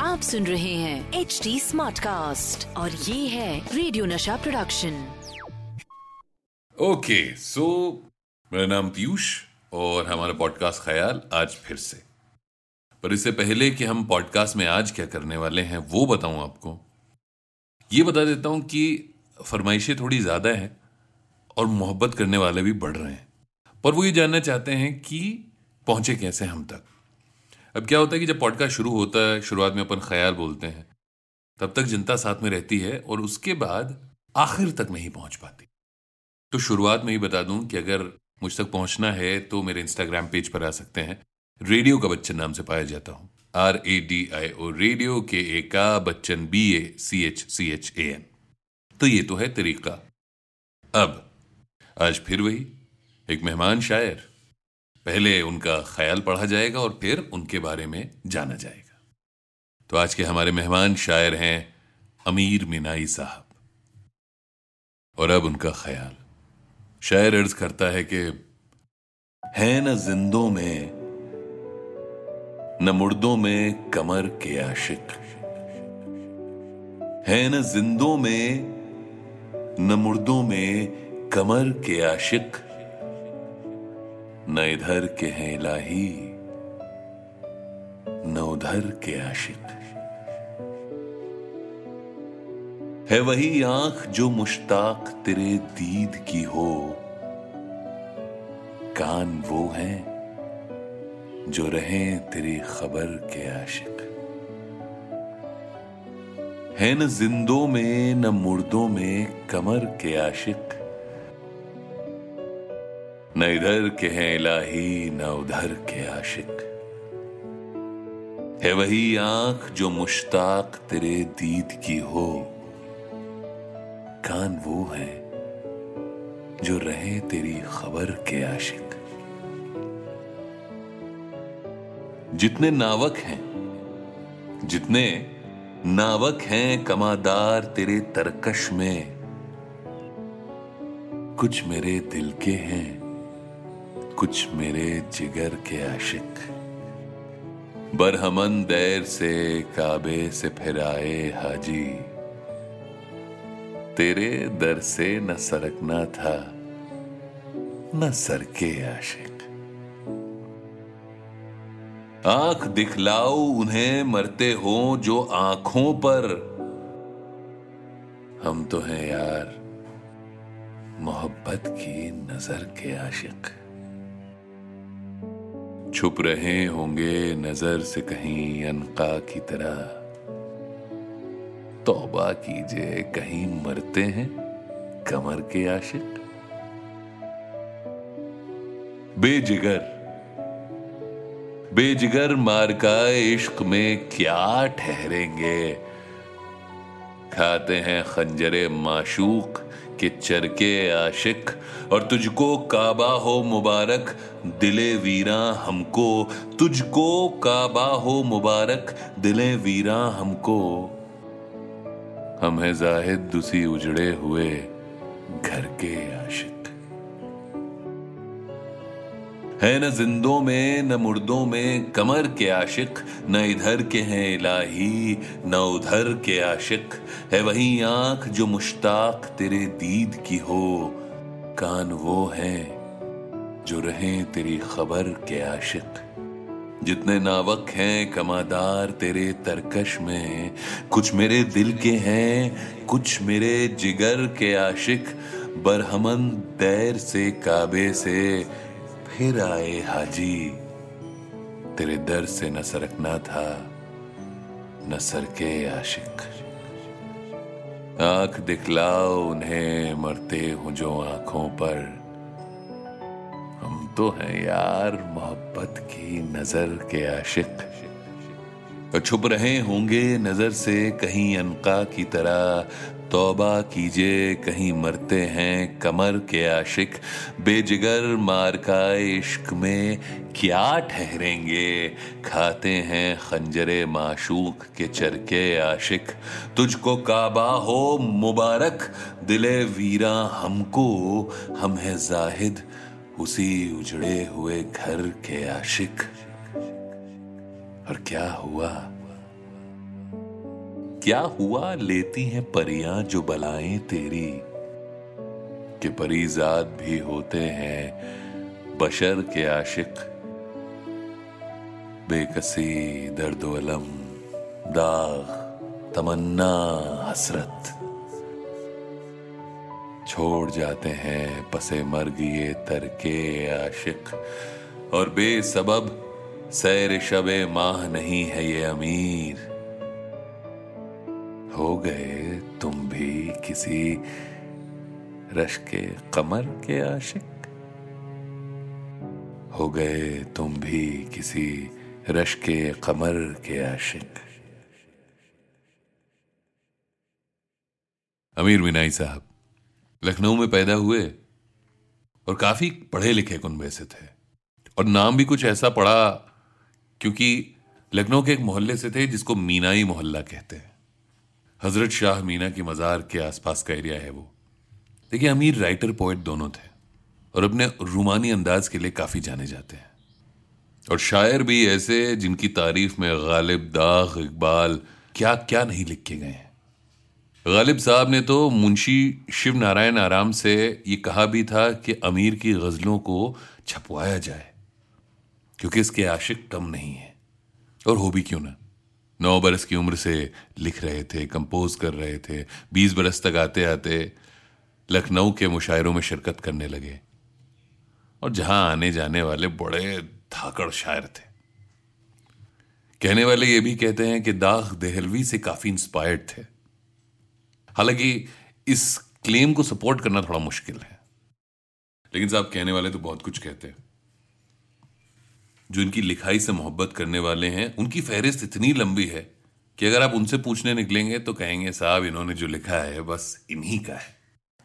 आप सुन रहे हैं एच डी स्मार्ट कास्ट और ये है radio Nasha production okay so मेरा नाम पीयूष और हमारा पॉडकास्ट ख्याल आज फिर से। पर इससे पहले कि हम पॉडकास्ट में आज क्या करने वाले हैं वो बताऊँ आपको। ये बता देता हूँ कि फरमाइशें थोड़ी ज़्यादा हैं और मोहब्बत करने वाले भी बढ़ रहे हैं। पर वो ये जानना चाहते हैं कि पहुँचे कैसे हम तक? अब क्या होता है कि जब पॉडकास्ट शुरू होता है, शुरुआत में अपन ख्याल बोलते हैं, तब तक जनता साथ में रहती है और उसके बाद आखिर तक नहीं पहुँच पाती। तो शुरुआत में ही बता दूँ कि अगर मुझ तक पहुँचना है तो मेरे इंस्टाग्राम पेज पर आ सकते हैं। रेडियो का बच्चन नाम से पाया जाता हूँ। R A D I O radio के ए का Bachchan B A C H C H A N तो ये तो है तरीका। अब, आज फिर वही, एक मेहमान शायर। पहले उनका ख्याल पढ़ा जाएगा और फिर उनके बारे में जाना जाएगा। तो आज के हमारे मेहमान शायर हैं अमीर मिनाई साहब। और अब उनका ख्याल। शायर अर्ज़ करता है कि, है न जिंदों में, न मुर्दों में कमर के आशिक। है न जिंदों में, न मुर्दों में कमर के आशिक। न इधर के हैं इलाही, न उधर के आशिक। है वही आँख जो मुश्ताक तेरे दीद की हो, कान वो हैं जो रहे तेरी खबर के आशिक। है न जिंदों में, न मुर्दों में कमर के आशिक न इधर के हैं इलाही न उधर के आशिक। है वही आँख जो मुश्ताक तेरे दीद की हो। कान वो है जो रहे तेरी खबर के आशिक। जितने नावक हैं, जितने नावक हैं कमादार तेरे तरकश में, कुछ मेरे दिल के हैं कुछ मेरे जिगर के आशिक। बरहमन दैर से काबे से फिर आए हाजी। तेरे दर से न सरकना था, न सरके आशिक। आँख दिखलाओ उन्हें मरते हो जो आँखों पर। हम तो हैं यार, मोहब्बत की नज़र के आशिक। छुप रहे होंगे नज़र से कहीं अनका की तरह। तौबा कीजिए, कहीं मरते हैं कमर के आशिक। बेजिगर बेजिगर मारका इश्क में क्या ठहरेंगे? खाते हैं खंजरे माशूक के चरके आशिक। और तुझको काबा हो मुबारक, दिले वीरा हमको। तुझको काबा हो मुबारक, दिले वीरा हमको। हम है जाहिद दुसी उजड़े हुए घर के आशिक। है न जिंदों में, न मुर्दों में कमर के आशिक, न इधर के हैं इलाही, न उधर के आशिक। है वही आँख जो मुश्ताक तेरे दीद की हो, कान वो हैं जो रहे तेरी खबर के आशिक। जितने नावक हैं कमादार तेरे तरकश में, कुछ मेरे दिल के हैं, कुछ मेरे जिगर के आशिक। बरहमन दैर से काबे से फिर आए हाजी। तेरे दर से न सरकना था, न सर के आशिक। आँख दिखलाओ उन्हें, मरते हूँ जो आँखों पर। हम तो हैं यार मोहब्बत की नज़र के आशिक। और छुप रहे होंगे नज़र से कहीं अनका की तरह। तौबा कीजिए, कहीं मरते हैं कमर के आशिक। बेजिगर मार का इश्क में क्या ठहरेंगे? खाते हैं खंजरे माशूक के चरके आशिक। तुझको काबा हो मुबारक, दिले वीरा हमको, हम है जाहिद उसी उजड़े हुए घर के आशिक। और क्या हुआ? क्या हुआ लेती हैं परियाँ जो बलाएँ तेरी? कि परिजात भी होते हैं, बशर के आशिक। बेकसी दर्द अलम दाग, तमन्ना, हसरत। छोड़ जाते हैं पसे मर्ग ये तरके आशिक। और बेसबब सैर शबे माह नहीं है ये अमीर। हो गए तुम भी किसी रश के कमर के आशिक। हो गए तुम भी किसी रश के कमर के आशिक। अमीर विनाई साहब, लखनऊ में पैदा हुए और काफ़ी पढ़े लिखे कुनबे से थे। और नाम भी कुछ ऐसा पड़ा क्योंकि लखनऊ के एक मोहल्ले से थे जिसको मीनाई मोहल्ला कहते हैं। हज़रत शाह मीना की मज़ार के आसपास का एरिया है वो। देखिए, अमीर राइटर पोइट दोनों थे और अपने रूमानी अंदाज के लिए काफ़ी जाने जाते हैं। और शायर भी ऐसे जिनकी तारीफ़ में गालिब दाग इकबाल क्या क्या नहीं लिख गए हैं। गालिब साहब ने तो मुंशी शिव नारायण आराम से ये कहा भी था कि अमीर की गज़लों को छपवाया जाए। क्योंकि इसके आशिक कम नहीं है। और हो भी क्यों ना? नौ बरस की उम्र से लिख रहे थे कंपोज कर रहे थे, बीस बरस तक आते आते लखनऊ के मुशायरों में शिरकत करने लगे। और जहाँ आने जाने वाले बड़े धाकड़ शायर थे। कहने वाले ये भी कहते हैं कि दाग देहलवी से काफ़ी इंस्पायर्ड थे। हालाँकि इस क्लेम को सपोर्ट करना थोड़ा मुश्किल है। लेकिन साहब, कहने वाले तो बहुत कुछ कहते हैं। जो इनकी लिखाई से मोहब्बत करने वाले हैं, उनकी फहरिस्त इतनी लंबी है कि अगर आप उनसे पूछने निकलेंगे तो कहेंगे, साहब, इन्होंने जो लिखा है, बस इन्हीं का है।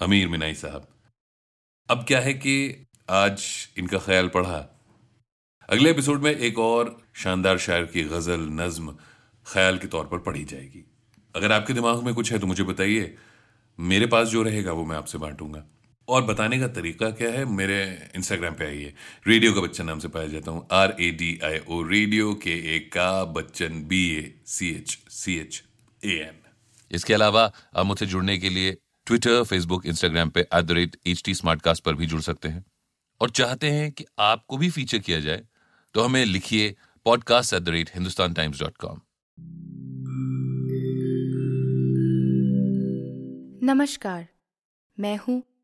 अमीर मिनाई साहब, अब क्या है कि आज इनका ख्याल पढ़ा। अगले एपिसोड में एक और शानदार शायर की गज़ल, नज्म, ख्याल के तौर पर पढ़ी जाएगी। अगर आपके दिमाग में कुछ है तो मुझे बताइए। मेरे पास जो रहेगा वो मैं आपसे बांटूँगा। और बताने का तरीका क्या है मेरे इंस्टाग्राम पे आइए। रेडियो का बच्चन नाम से पाया जाता हूँ। R A D I O radio के ए का Bachchan B A C H C H A N इसके अलावा आप मुझसे जुड़ने के लिए ट्विटर फेसबुक इंस्टाग्राम पे at the rate H T smart पर भी जुड़ सकते हैं। और चाहते हैं कि आपको भी फीचर किया जाए तो हमें लिखिए podcast at the rate Hindustan Times dot com नमस्कार मैं हूँ